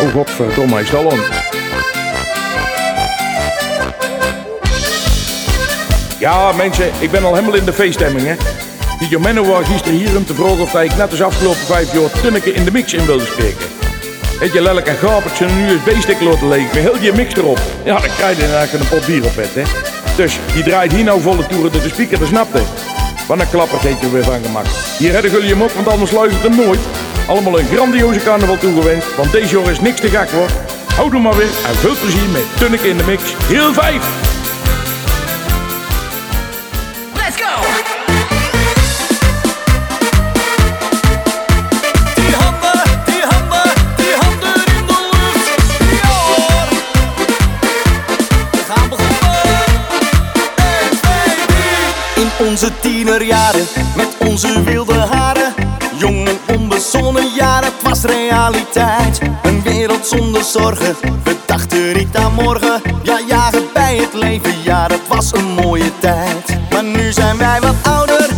Oh godverdomme, hij is al aan. Ja mensen, ik ben al helemaal in de feeststemming hè. Die was gisteren hier om te vragen of hij net als afgelopen vijf jaar Tunneke in de mix in wilde spreken. Heet je lelijk en gapertje en een USB-stick leeg met heel je mix erop. Ja, dan krijg je eigenlijk een pot bier op het, hè. Dus die draait hier nou volle toeren door de speaker, dat snapt hij. Wat een klapper geeft je weer van gemaakt? Hier redden jullie hem op, want anders luistert hem nooit. Allemaal een grandioze carnaval toegewenst, want deze jongen is niks te gek hoor. Houd hem maar weer en veel plezier met Tunnik in de Mix, heel 5! Tienerjaren, met onze wilde haren. Jong en onbezonnen jaren, het was realiteit. Een wereld zonder zorgen, we dachten niet aan morgen. Ja, jagen bij het leven, ja, dat was een mooie tijd. Maar nu zijn wij wat ouder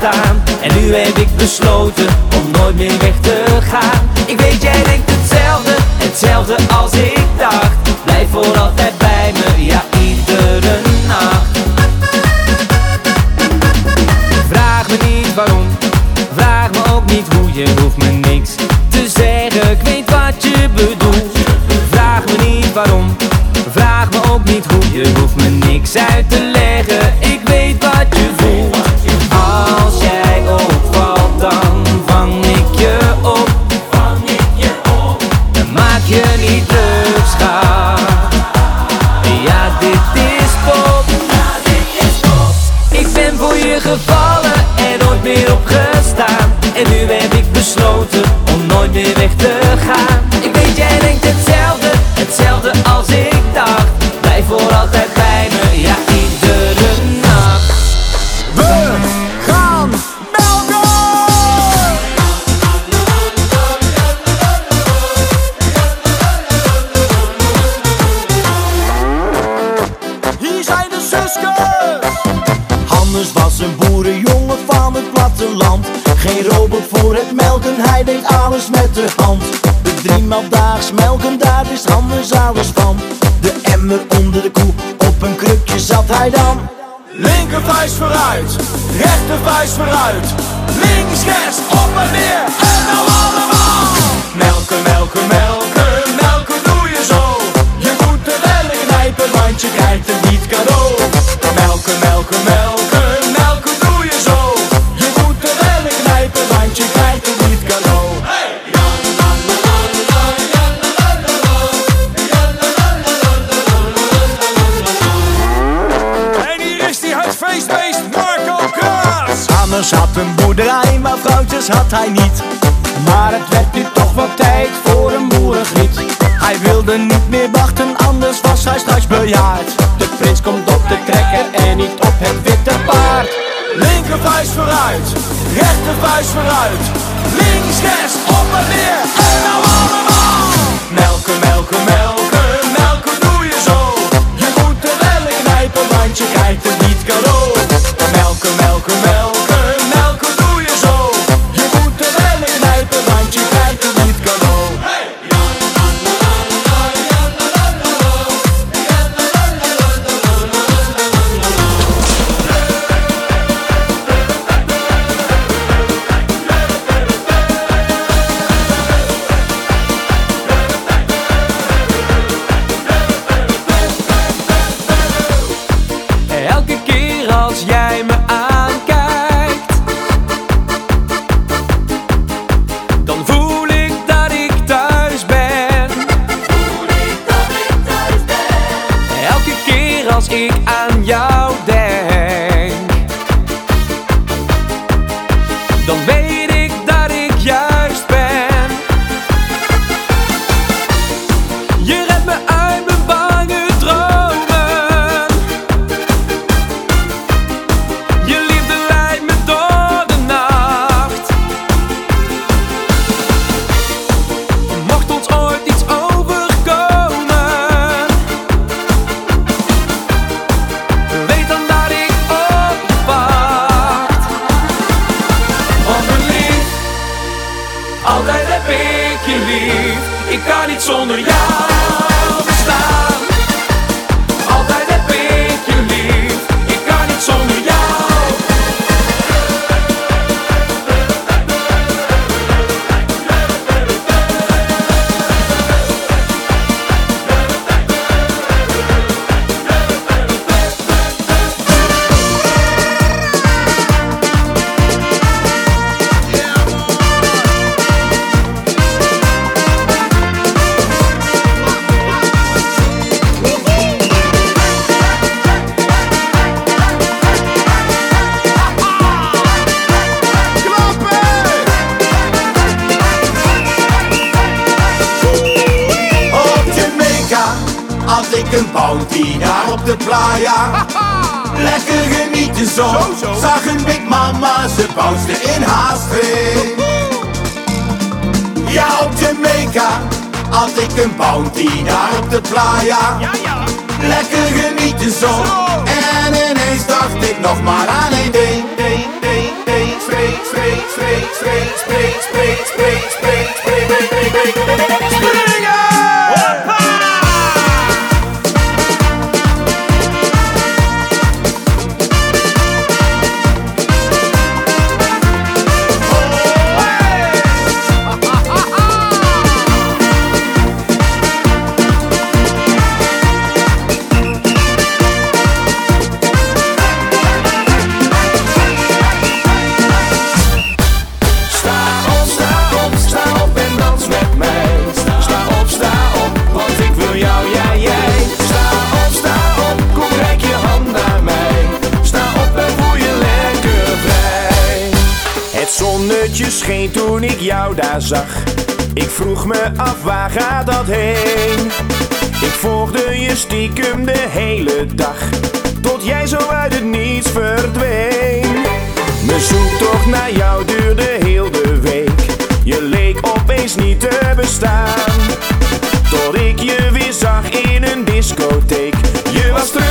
En nu heb ik besloten om nooit meer weg te gaan. Ik weet jij denkt hetzelfde, hetzelfde als ik dacht. Blijf voor altijd bij me, ja iedere nacht. Vraag me niet waarom, vraag me ook niet hoe. Je hoeft me niks te zeggen, ik weet wat je bedoelt. Vraag me niet waarom, vraag me ook niet hoe. Je hoeft me niks uit te leggen, te bereit, rechte Weiß bereit, links, rechts, oben, mehr. Anders zat een boerderij, maar vrouwtjes had hij niet. Maar het werd nu toch wel tijd voor een boerengriet. Hij wilde niet meer wachten, anders was hij straks bejaard. De prins komt op de trekker en niet op het witte paard. Linker vuist vooruit, rechter vuist vooruit. Links, rechts, op en neer en nou allemaal. Melken, melken, melken, melken doe je zo. Je moet er wel in knijpen, want je kijkt leek opeens niet te bestaan. Tot ik je weer zag in een discotheek. Je was terug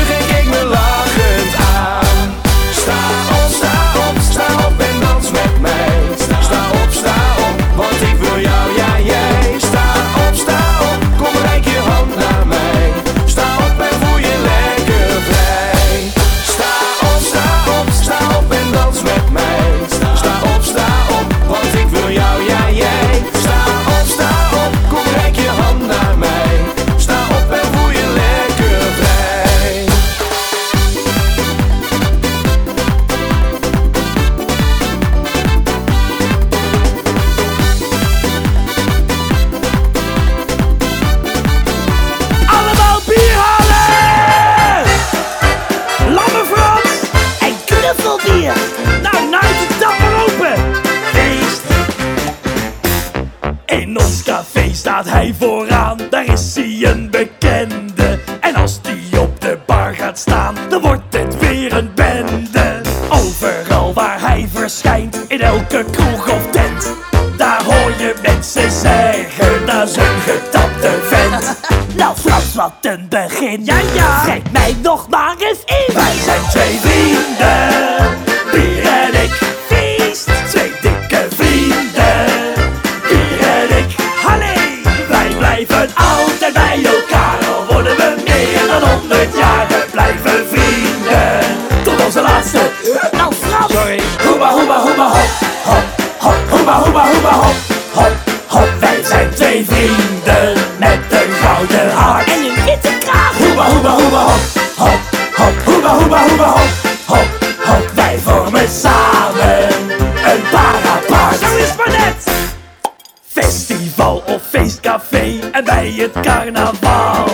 carnaval.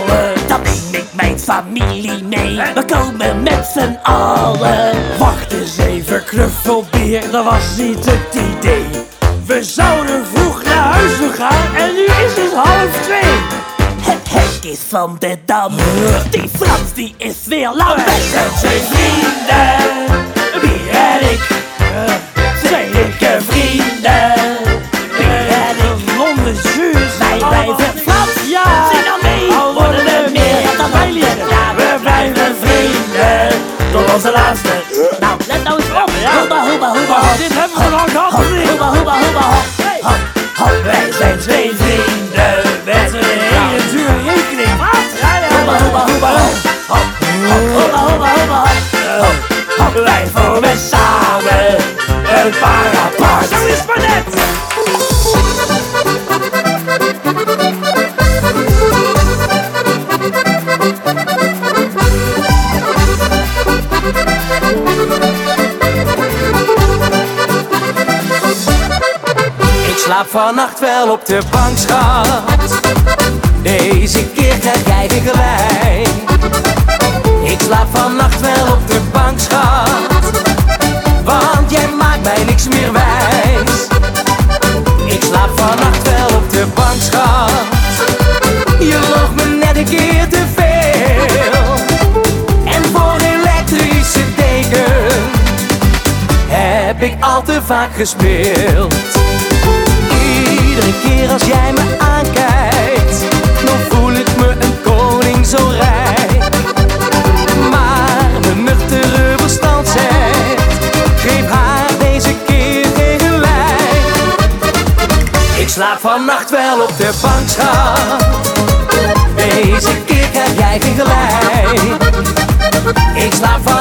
Dan neem ik mijn familie mee, we komen met z'n allen. Wacht eens even, knuffelbeer, dat was niet het idee. We zouden vroeg naar huis gaan en nu is het half twee. Het hek is van de dam, die Frans die is weer lam. Wij zijn twee vrienden, Bier en ik. Twee dikke vrienden, Bier en ik. Londen zuur, wij blijven Frans. Ja, zing dan mee, al worden we meer dan wij leren. Ja, we blijven vrienden, tot onze laatste. Nou, let nou eens op. Hoeba, hoeba, hoeba, hop. Dit hebben we al gehad? Hoeba, hoeba, hoeba, hop. Hop, hop, wij zijn twee vrienden met een hele dure rekening. Hoeba, hoeba, hoeba, hop. Hop, hop, hoeba, hoeba, hoeba, hop. Hop, hop, wij vormen samen een parapart. Zo is maar net. Slaap vannacht wel op de bank, schat. Deze keer krijg jij weer gelijk. Ik slaap vannacht wel op de bank, schat. Want jij maakt mij niks meer wijs. Ik slaap vannacht wel op de bank, schat. Je loog me net een keer te veel. En voor elektrische deken heb ik al te vaak gespeeld. Iedere keer als jij me aankijkt, dan voel ik me een koning zo rijk. Maar mijn nuchtere verstand zegt, geef haar deze keer geen gelijk. Ik slaap vannacht wel op de bank, schat. Deze keer krijg jij geen gelijk. Ik slaap vannacht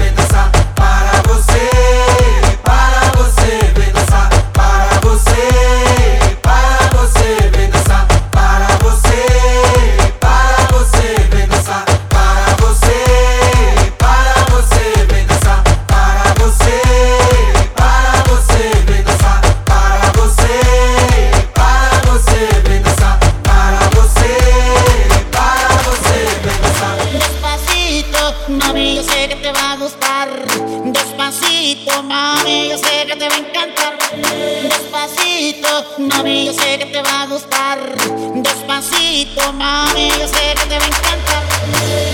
besito, mami, yo sé que te va a gustar. Despacito, mami, yo sé que te va a encantar.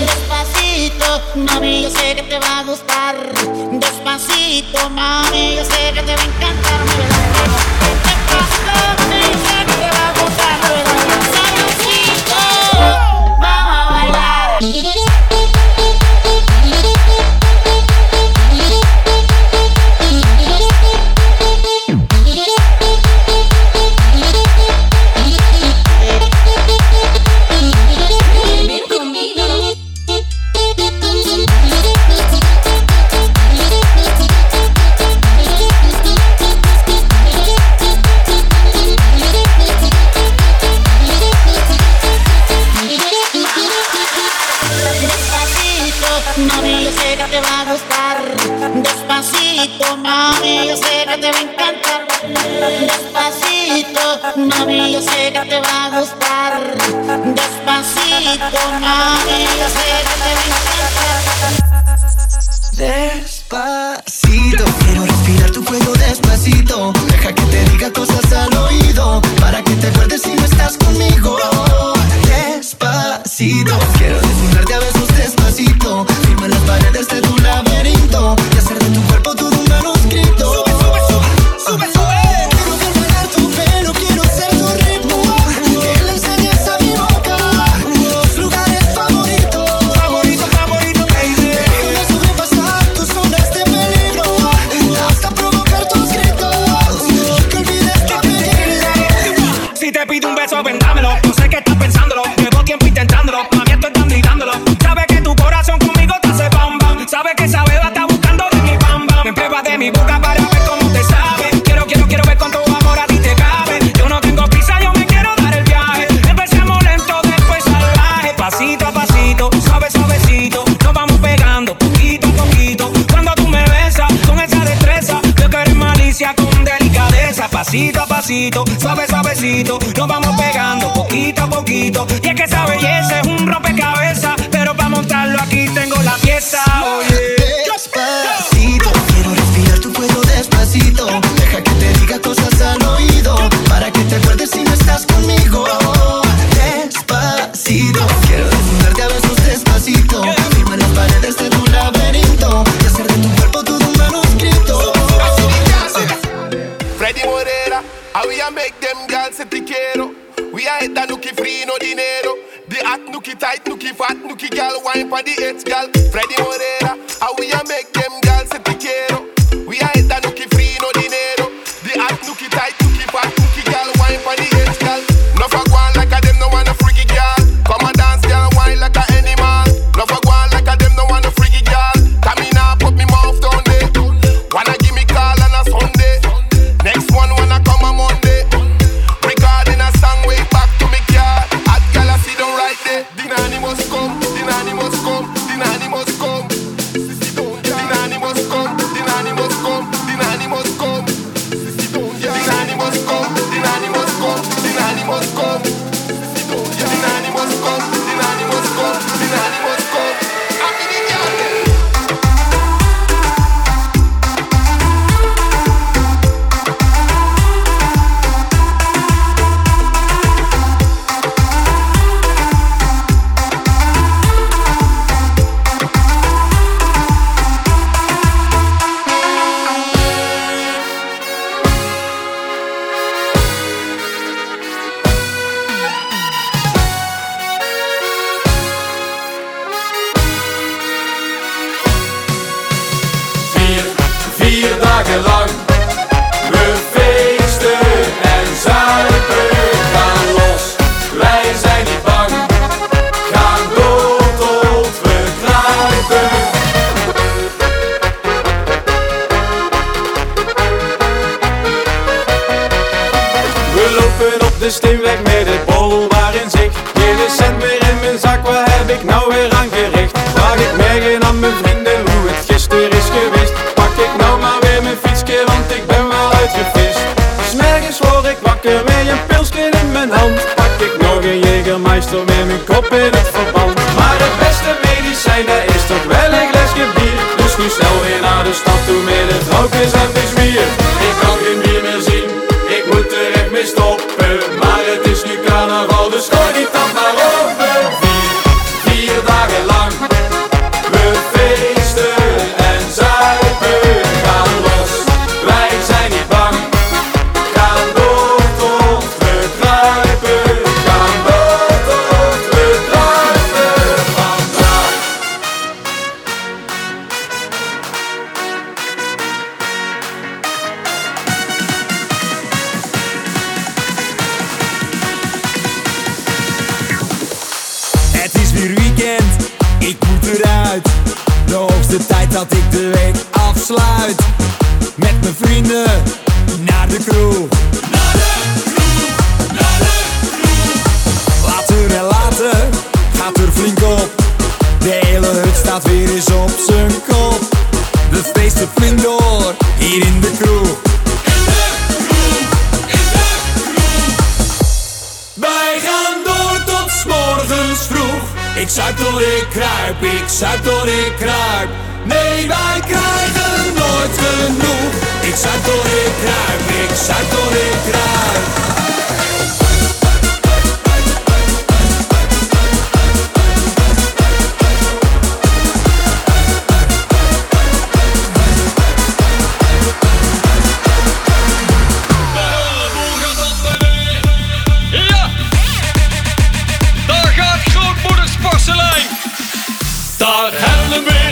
Despacito, mami, yo sé que te va a gustar. Despacito, mami, yo sé que te va a encantar. Despacito, mami, yo sé que te va a gustar.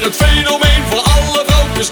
Het fenomeen voor alle vrouwtjes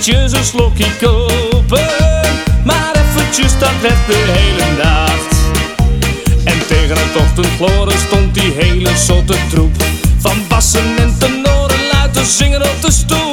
eventjes een slokje kopen. Maar eventjes, dat werd de hele nacht. En tegen het ochtendgloren stond die hele zotte troep Van bassen en tenoren luid zingen op de stoep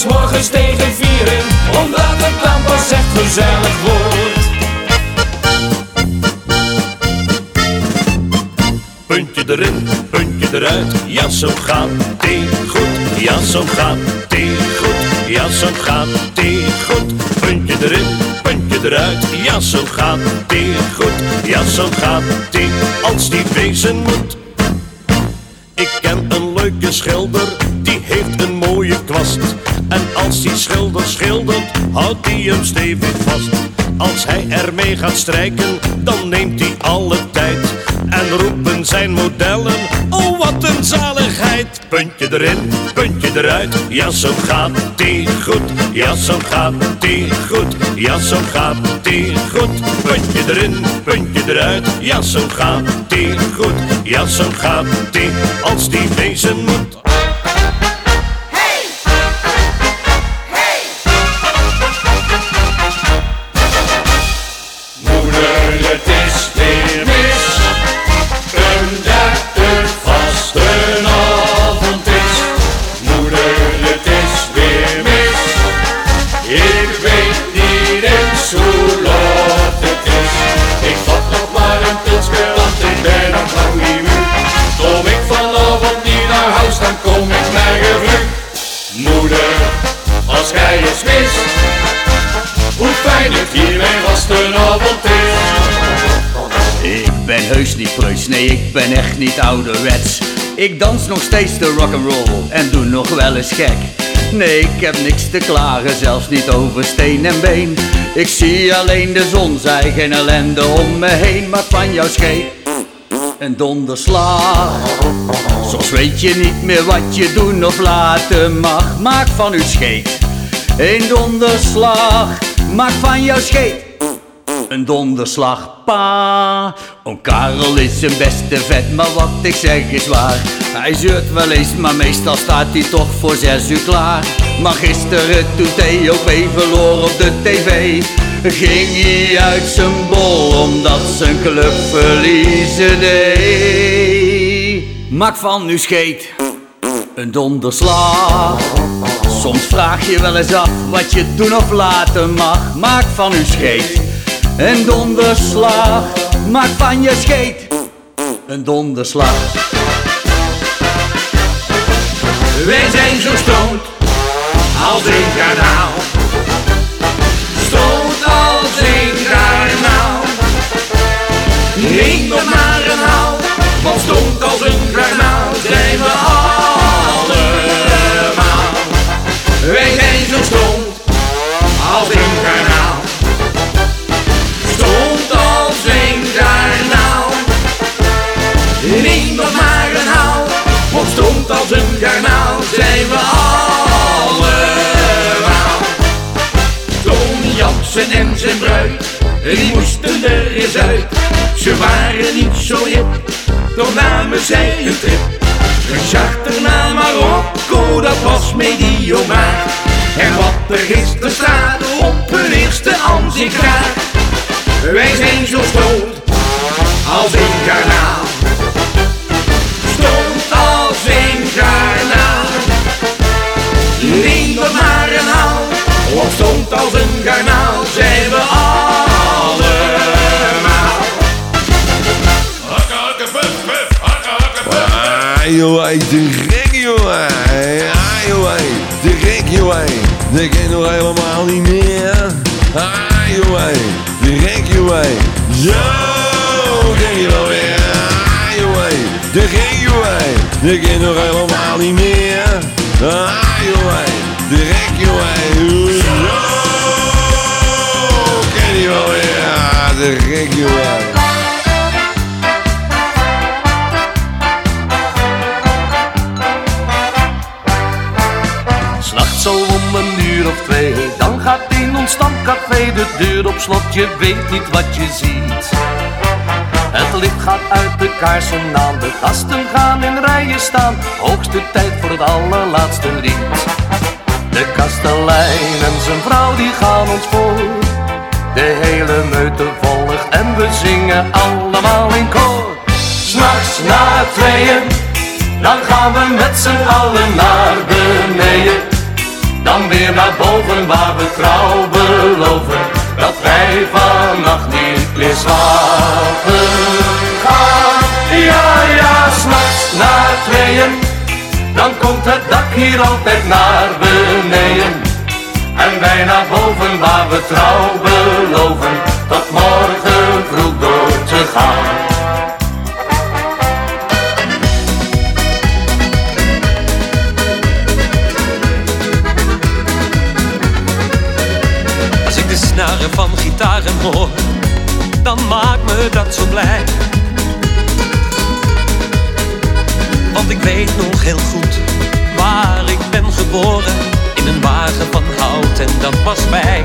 morgens tegen vieren Omdat het dan pas echt gezellig wordt Puntje erin, puntje eruit, ja zo gaat die goed, ja zo gaat die goed, ja zo gaat die goed. Puntje erin, puntje eruit, ja zo gaat die goed, ja zo gaat die als die wezen moet. Ik ken een leuke schilder, die heeft een mooie kwast. En als die schilder schildert, houdt hij hem stevig vast. Als hij ermee gaat strijken, dan neemt hij alle tijd. En roepen zijn modellen, oh wat een zaligheid. Puntje erin, puntje eruit, ja zo gaat die goed. Ja zo gaat die goed, ja zo gaat die goed. Puntje erin, puntje eruit, ja zo gaat die goed. Ja zo gaat die, als die wezen moet. Eens mist Hoe fijn het hiermee vastenavond is. Ik ben heus niet preus, nee ik ben echt niet ouderwets. Ik dans nog steeds de rock'n'roll en doe nog wel eens gek. Nee, ik heb niks te klagen, zelfs niet over steen en been. Ik zie alleen de zon, zij geen ellende om me heen Maar van jou scheet een donderslag. Zoals Weet je niet meer wat je doen of laten mag? Maak van uw scheet een donderslag. Maak van jouw scheet een donderslag, pa. Oom Karel is een beste vet, maar wat ik zeg is waar. Hij zeurt wel eens, maar meestal staat hij toch voor zes uur klaar. Maar gisteren toen TOP verloor op de tv, ging hij uit zijn bol omdat zijn club verliezen deed. Maak van uw scheet een donderslag. Soms vraag je wel eens af wat je doen of laten mag. Maak van uw scheet een donderslag. Maak van je scheet een donderslag. Wij zijn zo stoned als een garnaal. Stoned als een garnaal. Neem nog maar een haal, want stoned als een garnaal zijn we allemaal. Als een garnaal zijn we allemaal. Toon Jansen en zijn bruid, die moesten er eens uit. Ze waren niet zo hip, toch namen zij een trip. Een charter naar Marokko, dat was mediomaar. En wat er gisteren staat op hun eerste aanzichtkaart. Wij zijn zo stoned als een garnaal. Stond als een garnaal zijn we allemaal. Ah, joh, hey, de gek, joh. hey. Ah, joh, hey, de gek, joh. Dat ken nog helemaal niet meer. Ah, joh, gek, joh. Zo, ken je wel weer. Ah, joh, gek, joh. Dat ken nog helemaal niet meer. Ah, joh, Je weet niet wat je ziet. Het licht gaat uit de kaarsen aan, de gasten gaan in rijen staan. Hoogste tijd voor het allerlaatste lied. De kastelein en zijn vrouw die gaan ons voor. De hele meute volgt en we zingen allemaal in koor. S'nachts na tweeën, dan gaan we met z'n allen naar beneden. Dan weer naar boven waar we trouw beloven Dat wij vannacht niet meer slapen gaan. Ja, ja, s'nachts na tweeën. Dan komt het dak hier altijd naar beneden. En wij naar boven waar we trouw beloven Tot morgen vroeg door te gaan van gitaren hoor, dan maakt me dat zo blij. Want ik weet nog heel goed waar ik ben geboren. In een wagen van hout en dat was mij.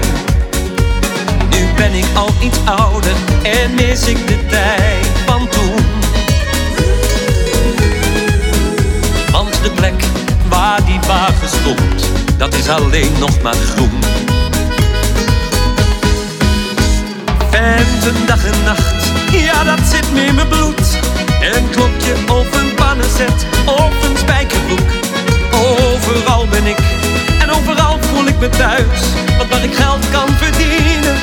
Nu ben ik al iets ouder en mis ik de tijd van toen. Want de plek waar die wagen stond, dat is alleen nog maar groen. Venten dag en nacht, ja dat zit me in mijn bloed. Een klokje of een pannenzet of een spijkerbroek. Overal ben ik en overal voel ik me thuis. Want waar ik geld kan verdienen,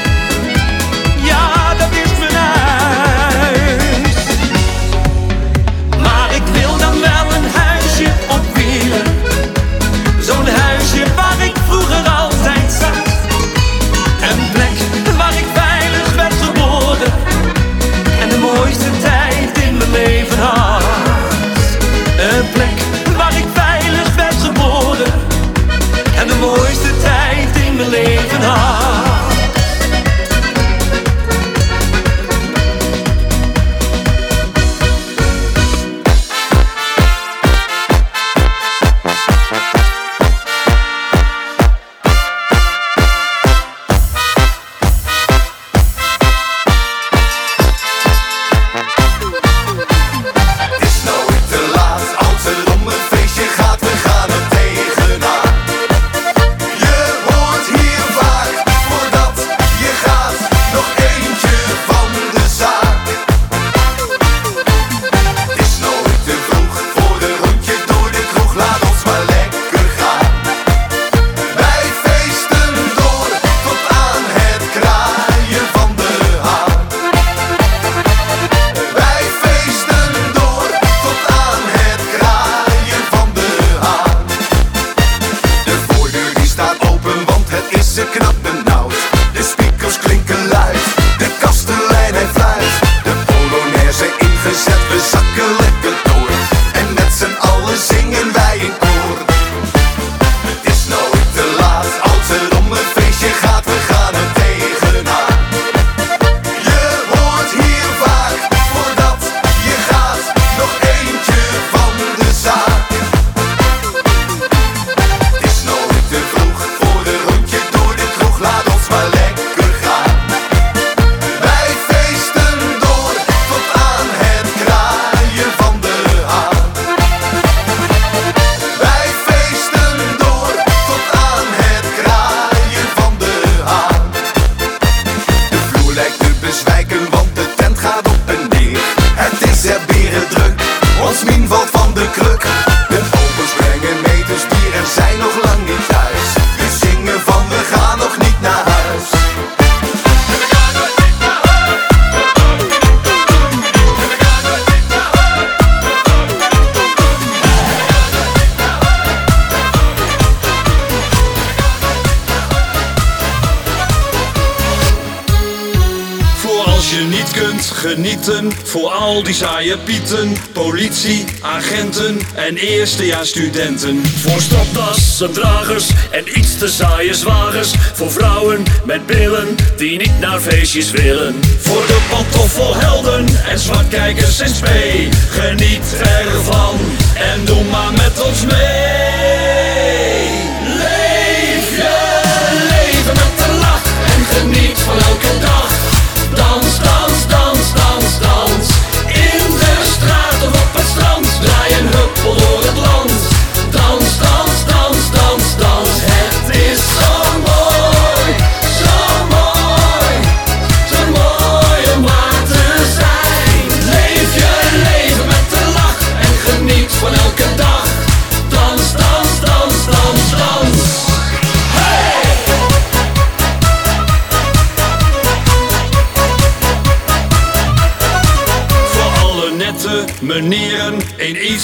al die saaie pieten, politie, agenten en eerstejaarsstudenten. Voor stropdassendragers en iets te saaie zwagers. Voor vrouwen met billen die niet naar feestjes willen. Voor de pantoffelhelden en zwartkijkers in spee. Geniet ervan en doe maar met ons mee.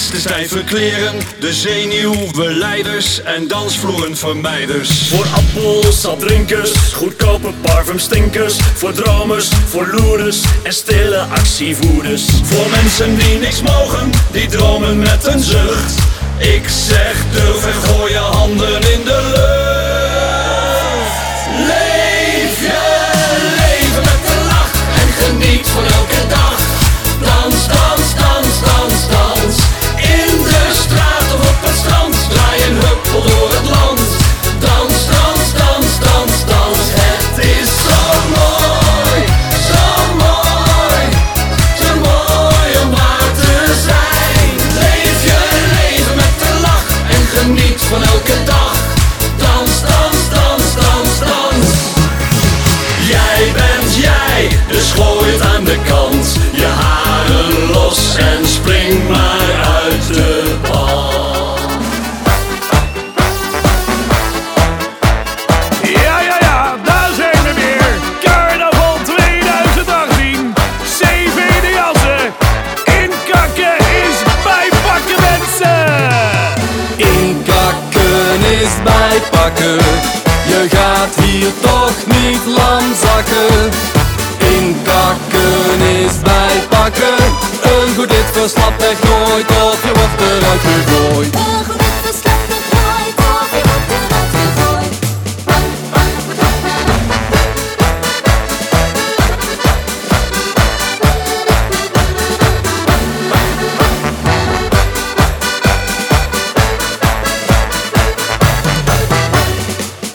Te stijve kleren. De zenuwbeleiders en dansvloerenvermijders. Voor appelsapdrinkers, goedkope parfumstinkers. Voor dromers, voor loerders en stille actievoerders. Voor mensen die niks mogen, die dromen met een zucht. Ik zeg durf en wordt eruit gegooid.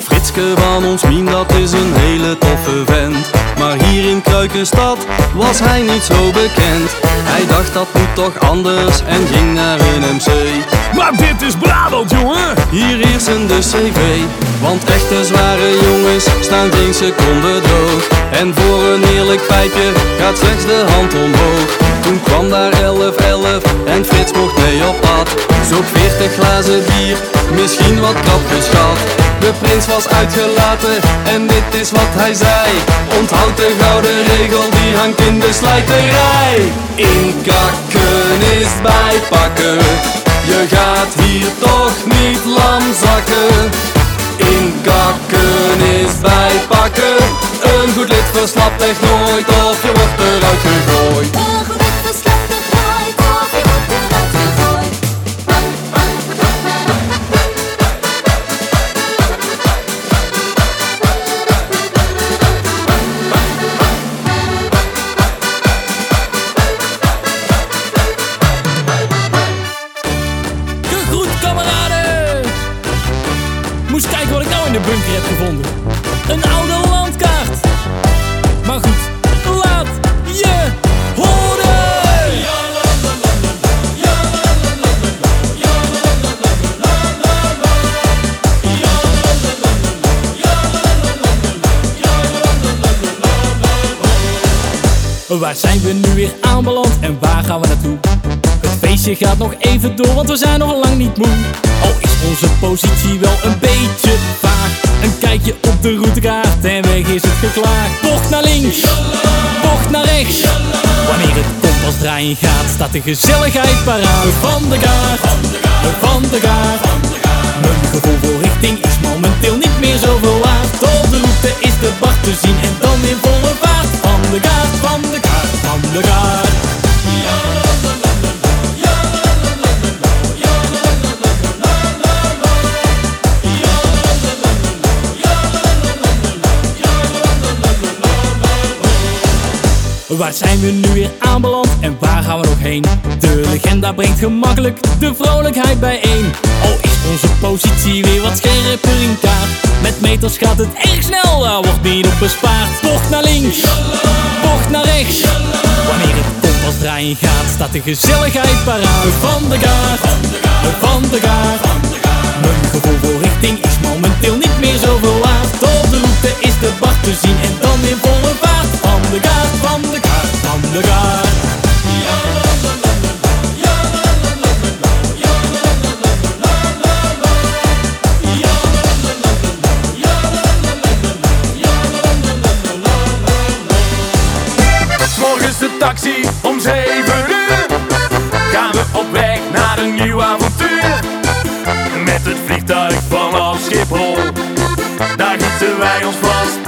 Fritske van ons Mien, dat is een hele toffe vent. Maar hier in Kruikenstad was hij niet zo bekend. Hij dacht dat moet toch anders en ging naar een MC. Maar dit is Brabant, jongen! Hier heersen de CV. Want echte zware jongens staan geen seconde droog. En voor een heerlijk pijpje gaat slechts de hand omhoog. Toen kwam daar 11-11 en Frits mocht mee op pad. Zo'n 40 glazen bier, misschien wat krapjes gehad. De prins was uitgelaten en dit is wat hij zei. Onthoud de gouden regel, die hangt in de slijterij. Inkakken is bijpakken. Je gaat hier toch niet lam zakken. Inkakken is bijpakken. Een goed lid verslapt echt nooit of je wordt eruit gegooid. Waar zijn we nu weer aanbeland en waar gaan we naartoe? Het feest feestje gaat nog even door, want we zijn nog lang niet moe. Al is onze positie wel een beetje vaag. Een kijkje op de routekaart en weg is het geklaagd. Bocht naar links, bocht naar rechts. Wanneer het kompas draaien gaat, staat de gezelligheid paraat. Van de kaart, van de kaart. Mijn gevoel voor richting is momenteel niet meer zoveel waard. Op de route is de bar te zien en dan in volle vaart. Van de kaart, van Waar zijn we nu weer aanbeland en waar gaan we nog heen? De legenda brengt gemakkelijk de vrolijkheid bijeen. Al is onze positie weer wat scherper in kaart. Met meters gaat het erg snel, daar wordt niet op bespaard. Bocht naar links, bocht naar rechts. Staat de gezelligheid paraat. Van de kaart, van de kaart. Mijn gevoel voor richting is momenteel niet meer zoveel waard. Op de route is de bar te zien en dan in volle vaart. Van de kaart, van de kaart, van de kaart. Wij ons vast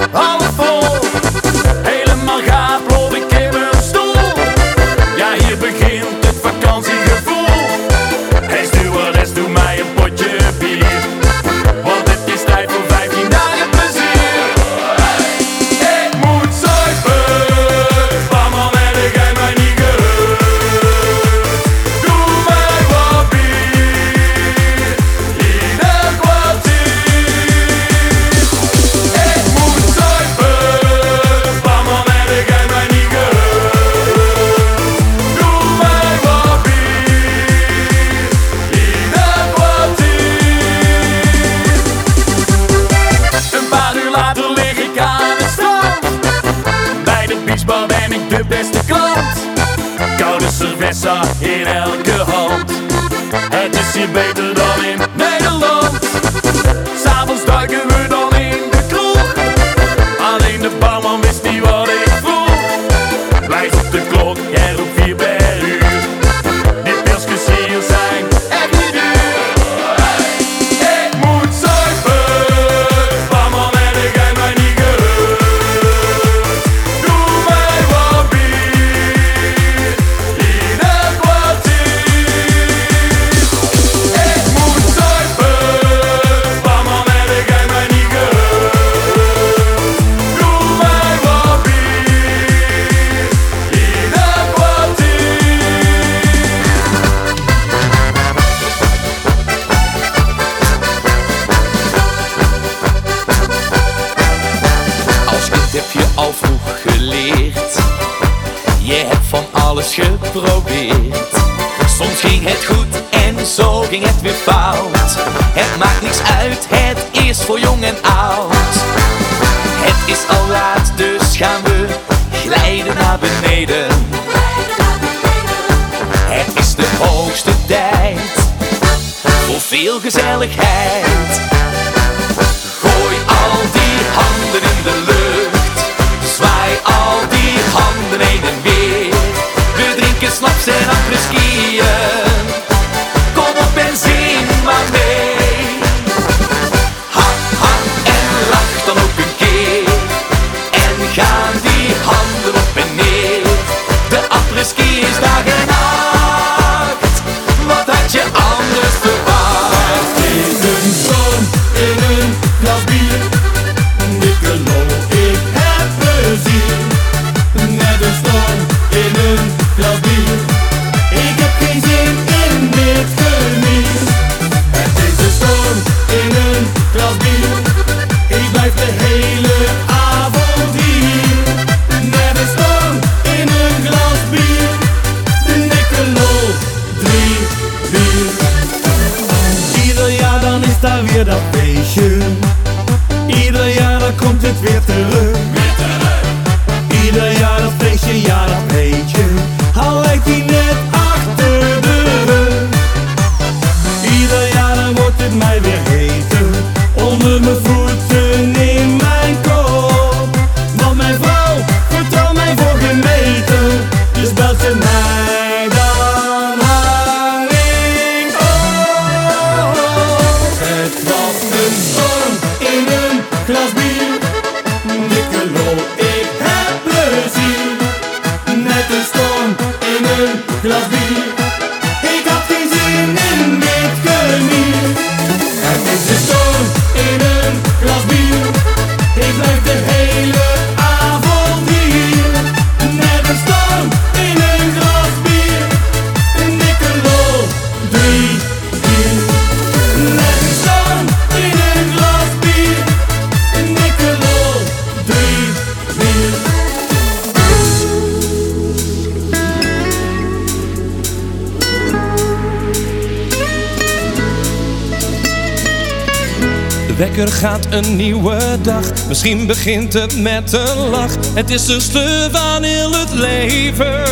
Misschien begint het met een lach. Het is de sleur van heel het leven.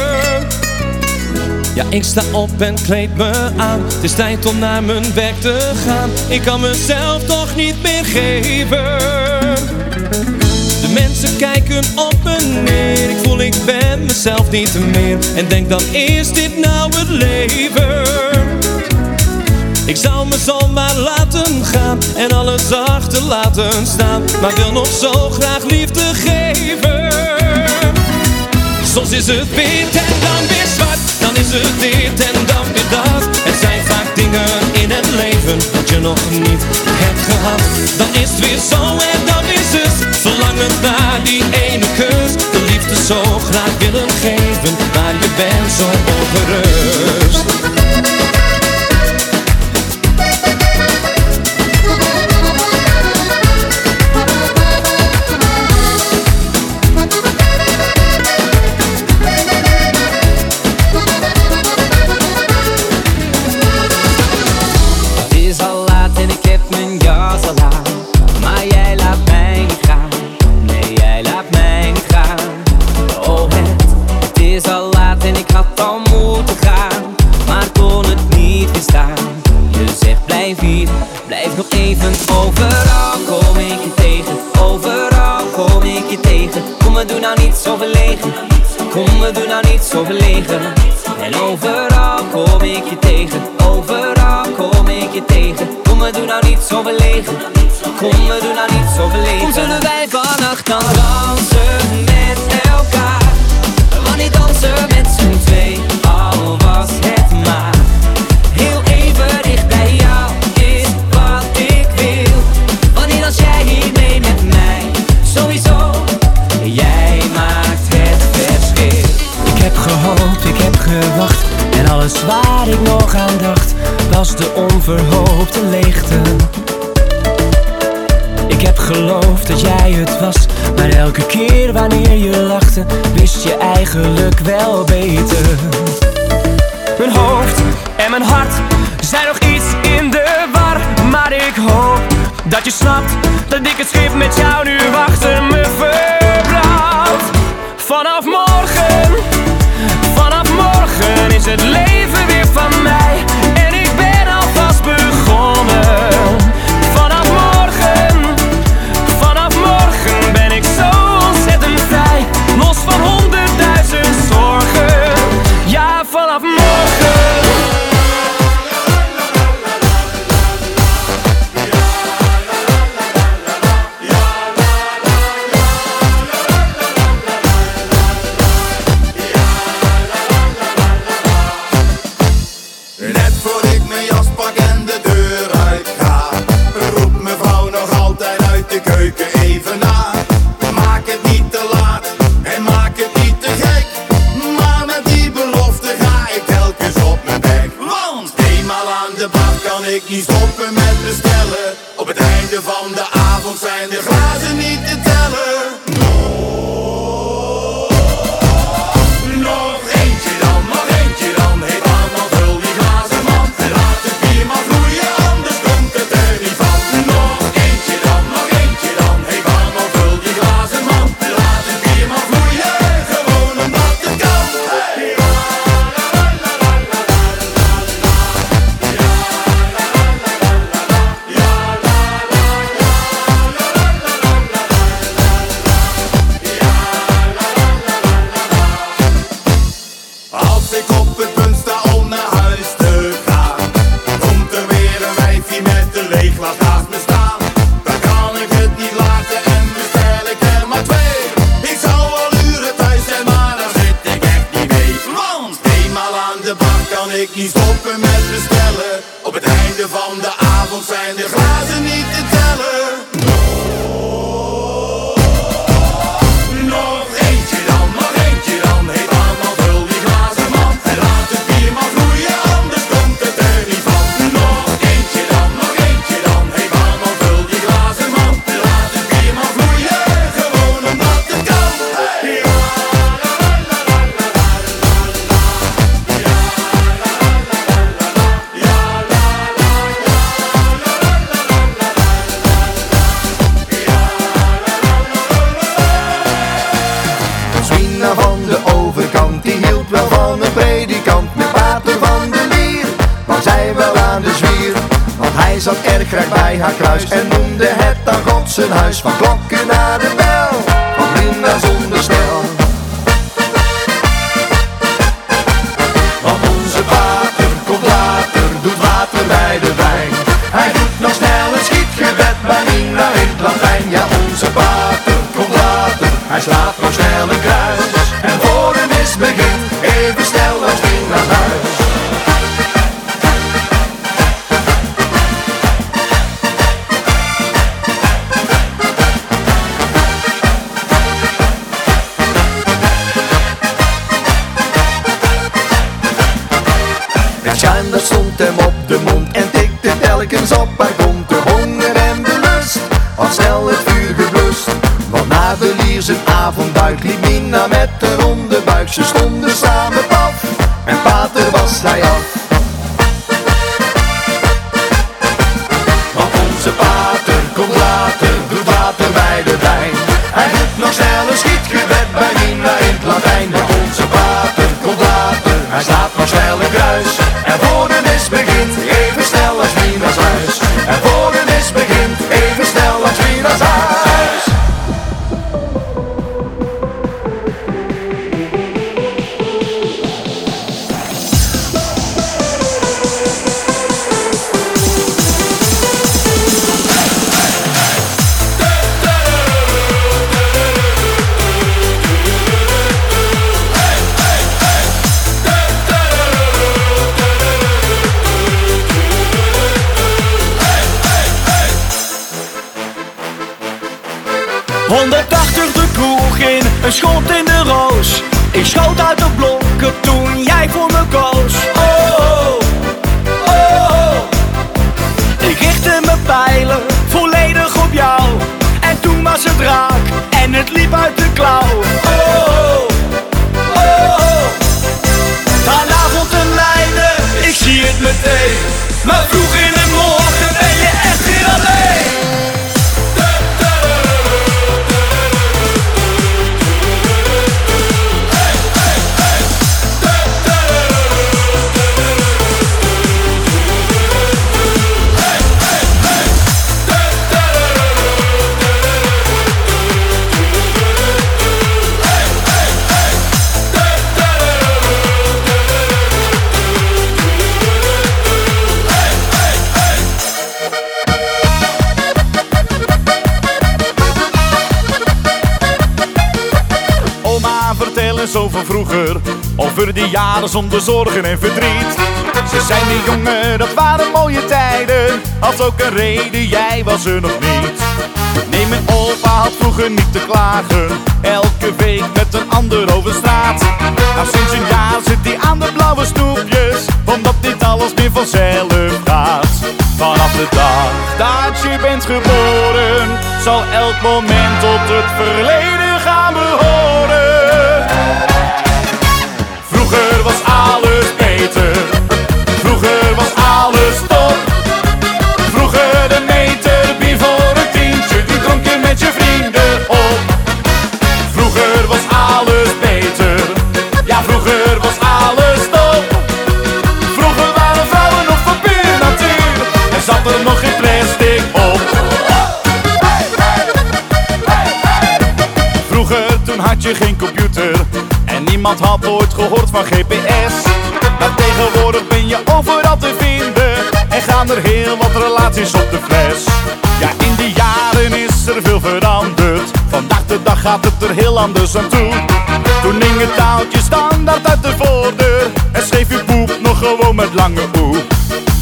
Ja, ik sta op en kleed me aan. Het is tijd om naar mijn werk te gaan. Ik kan mezelf toch niet meer geven. De mensen kijken op en neer. Ik voel ik ben mezelf niet meer. En denk dan is dit nou het leven? Ik zou me zomaar laten gaan en alles achter laten staan. Maar wil nog zo graag liefde geven. Soms is het wit en dan weer zwart. Dan is het dit en dan weer dat. Er zijn vaak dingen in het leven dat je nog niet hebt gehad. Dan is het weer zo en dan is het. Verlangend naar die ene kus. De liefde zo graag willen geven. Maar je bent zo ongerust. 넌 wel beter. Mijn hoofd en mijn hart he's home. Zat erg recht bij haar kruis En noemde het dan God zijn huis Van klokken naar de bel zonder zorgen en verdriet. Ze zei me jongen, dat waren mooie tijden. Had ook een reden, jij was er nog niet. Nee, mijn opa had vroeger niet te klagen. Elke week met een ander over straat. Maar sinds een jaar zit hij aan de blauwe snoepjes. Omdat dit alles meer vanzelf gaat. Vanaf de dag dat je bent geboren, zal elk moment tot het verleden gaan behoren. Je geen computer en niemand had ooit gehoord van GPS. Maar tegenwoordig ben je overal te vinden en gaan er heel wat relaties op de fles. Ja, in die jaren is er veel veranderd. Vandaag de dag gaat het er heel anders aan toe. Toen hing het taaltje standaard uit de voordeur en schreef je poep nog gewoon met lange oe.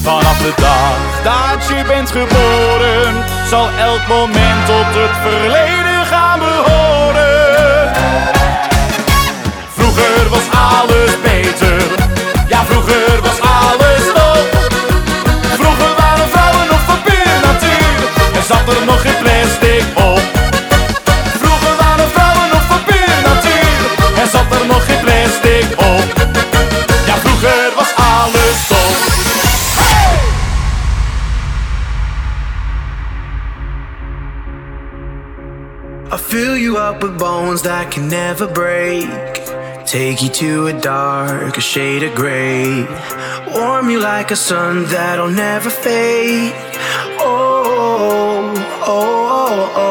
Vanaf de dag dat je bent geboren, zal elk moment tot het verleden gaan behoren. Vroeger was alles beter, ja vroeger was alles top. Vroeger waren vrouwen nog van puur natuur, en zat er nog geen plastic op. Vroeger waren vrouwen nog van puur natuur, en zat er nog geen plastic op. Ja vroeger was alles top. I fill you up with bones that can never break. Take you to a dark, a shade of gray. Warm you like a sun that'll never fade. Oh, oh, oh, oh. oh.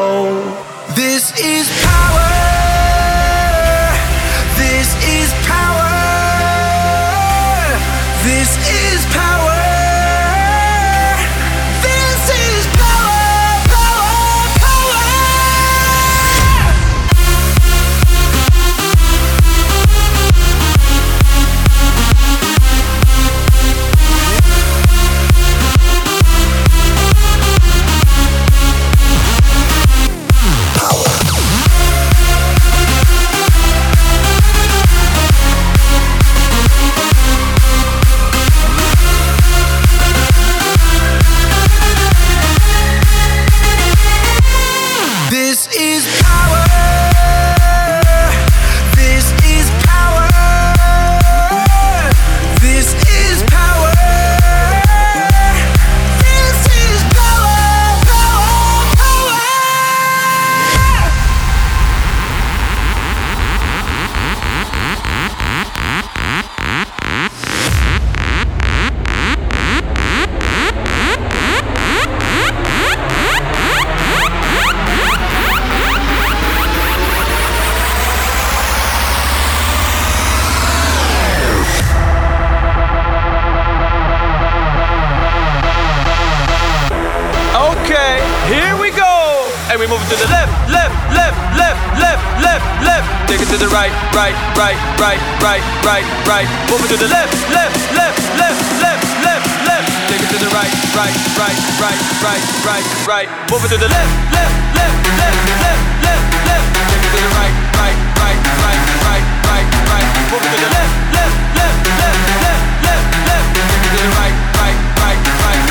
Right, right, right, right. Move it to the left, left, left, left, left, left, left. Take it to the right, right, right, right, right, right, right. Move it to the left, left, left, left, left, left, left. Take it to the right, right, right, right, right, right, right. Move it to the left, left, left, left, left, left, left. Take it to the right, right, right, right.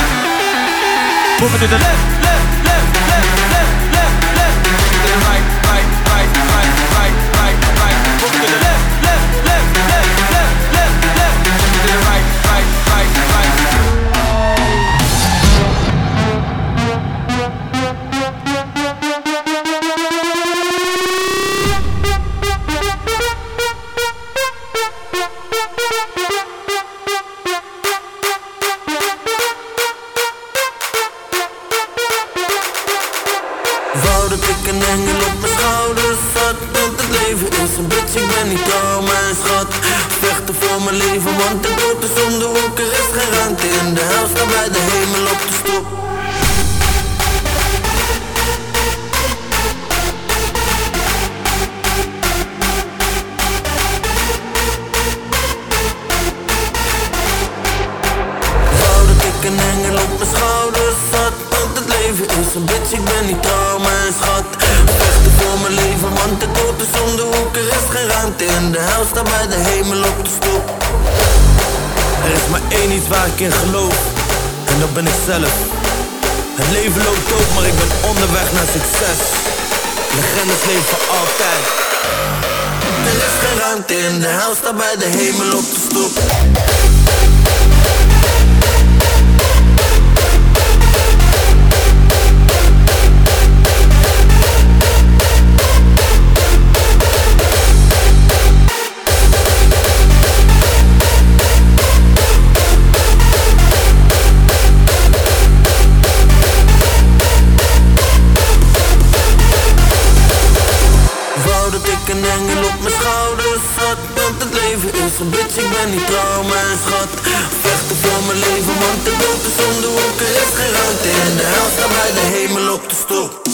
Move it to the left, Het leven loopt ook, maar ik ben onderweg naar succes. Legendes leven altijd. Er is geen ruimte in de hel, sta bij de hemel op de stoep ben niet trouw, mijn schat Vechten voor mijn leven, want de dood is om de is geen ruimte. In de hel, sta bij de hemel op de stoep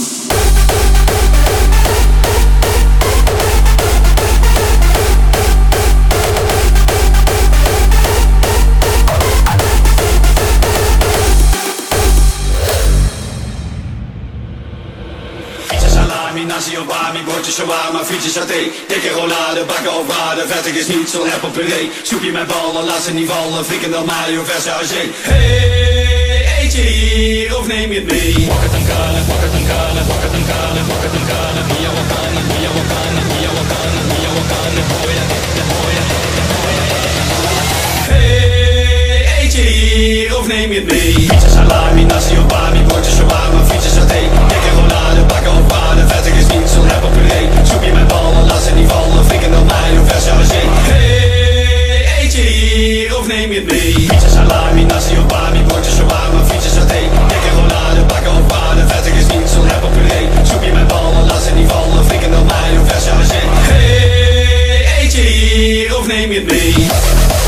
shawarma, frietje saté. Dikke rollade, bakken of braden, vettig is niet zo'n appel puree Soepje met ballen, laat ze niet vallen, frikandel mayo, verse argé Hey, eet je hier of neem je het mee? Wak het een kale, wak het een kale, wak het een kale, wak het een kale Mia wakana, mia wakana, mia wakana, mia wakana Hoya, hoya, hoya Hey, eet je hier of neem je het mee? Pizza, salami, nasi of bami, bordje shawarma, frietje saté. Dikke rollade, bakken of braden, de vetter is niet zo'n op een nee. Zoek je mijn ballen, laat ze niet vallen. Flikken dan mij, hoe vers zou zee. Hey, eet je hier of neem je het mee? Pizza salami, nasi op bami, bordjes warm, fietsen saté. Dikke rollade, bakken op banen. Vetter is niet zo'n rap op een nee. Zoek je mijn ballen, laat ze niet vallen. Flikken dan mij, hoe ver zou zee. Hey, eet je hier of neem je het mee?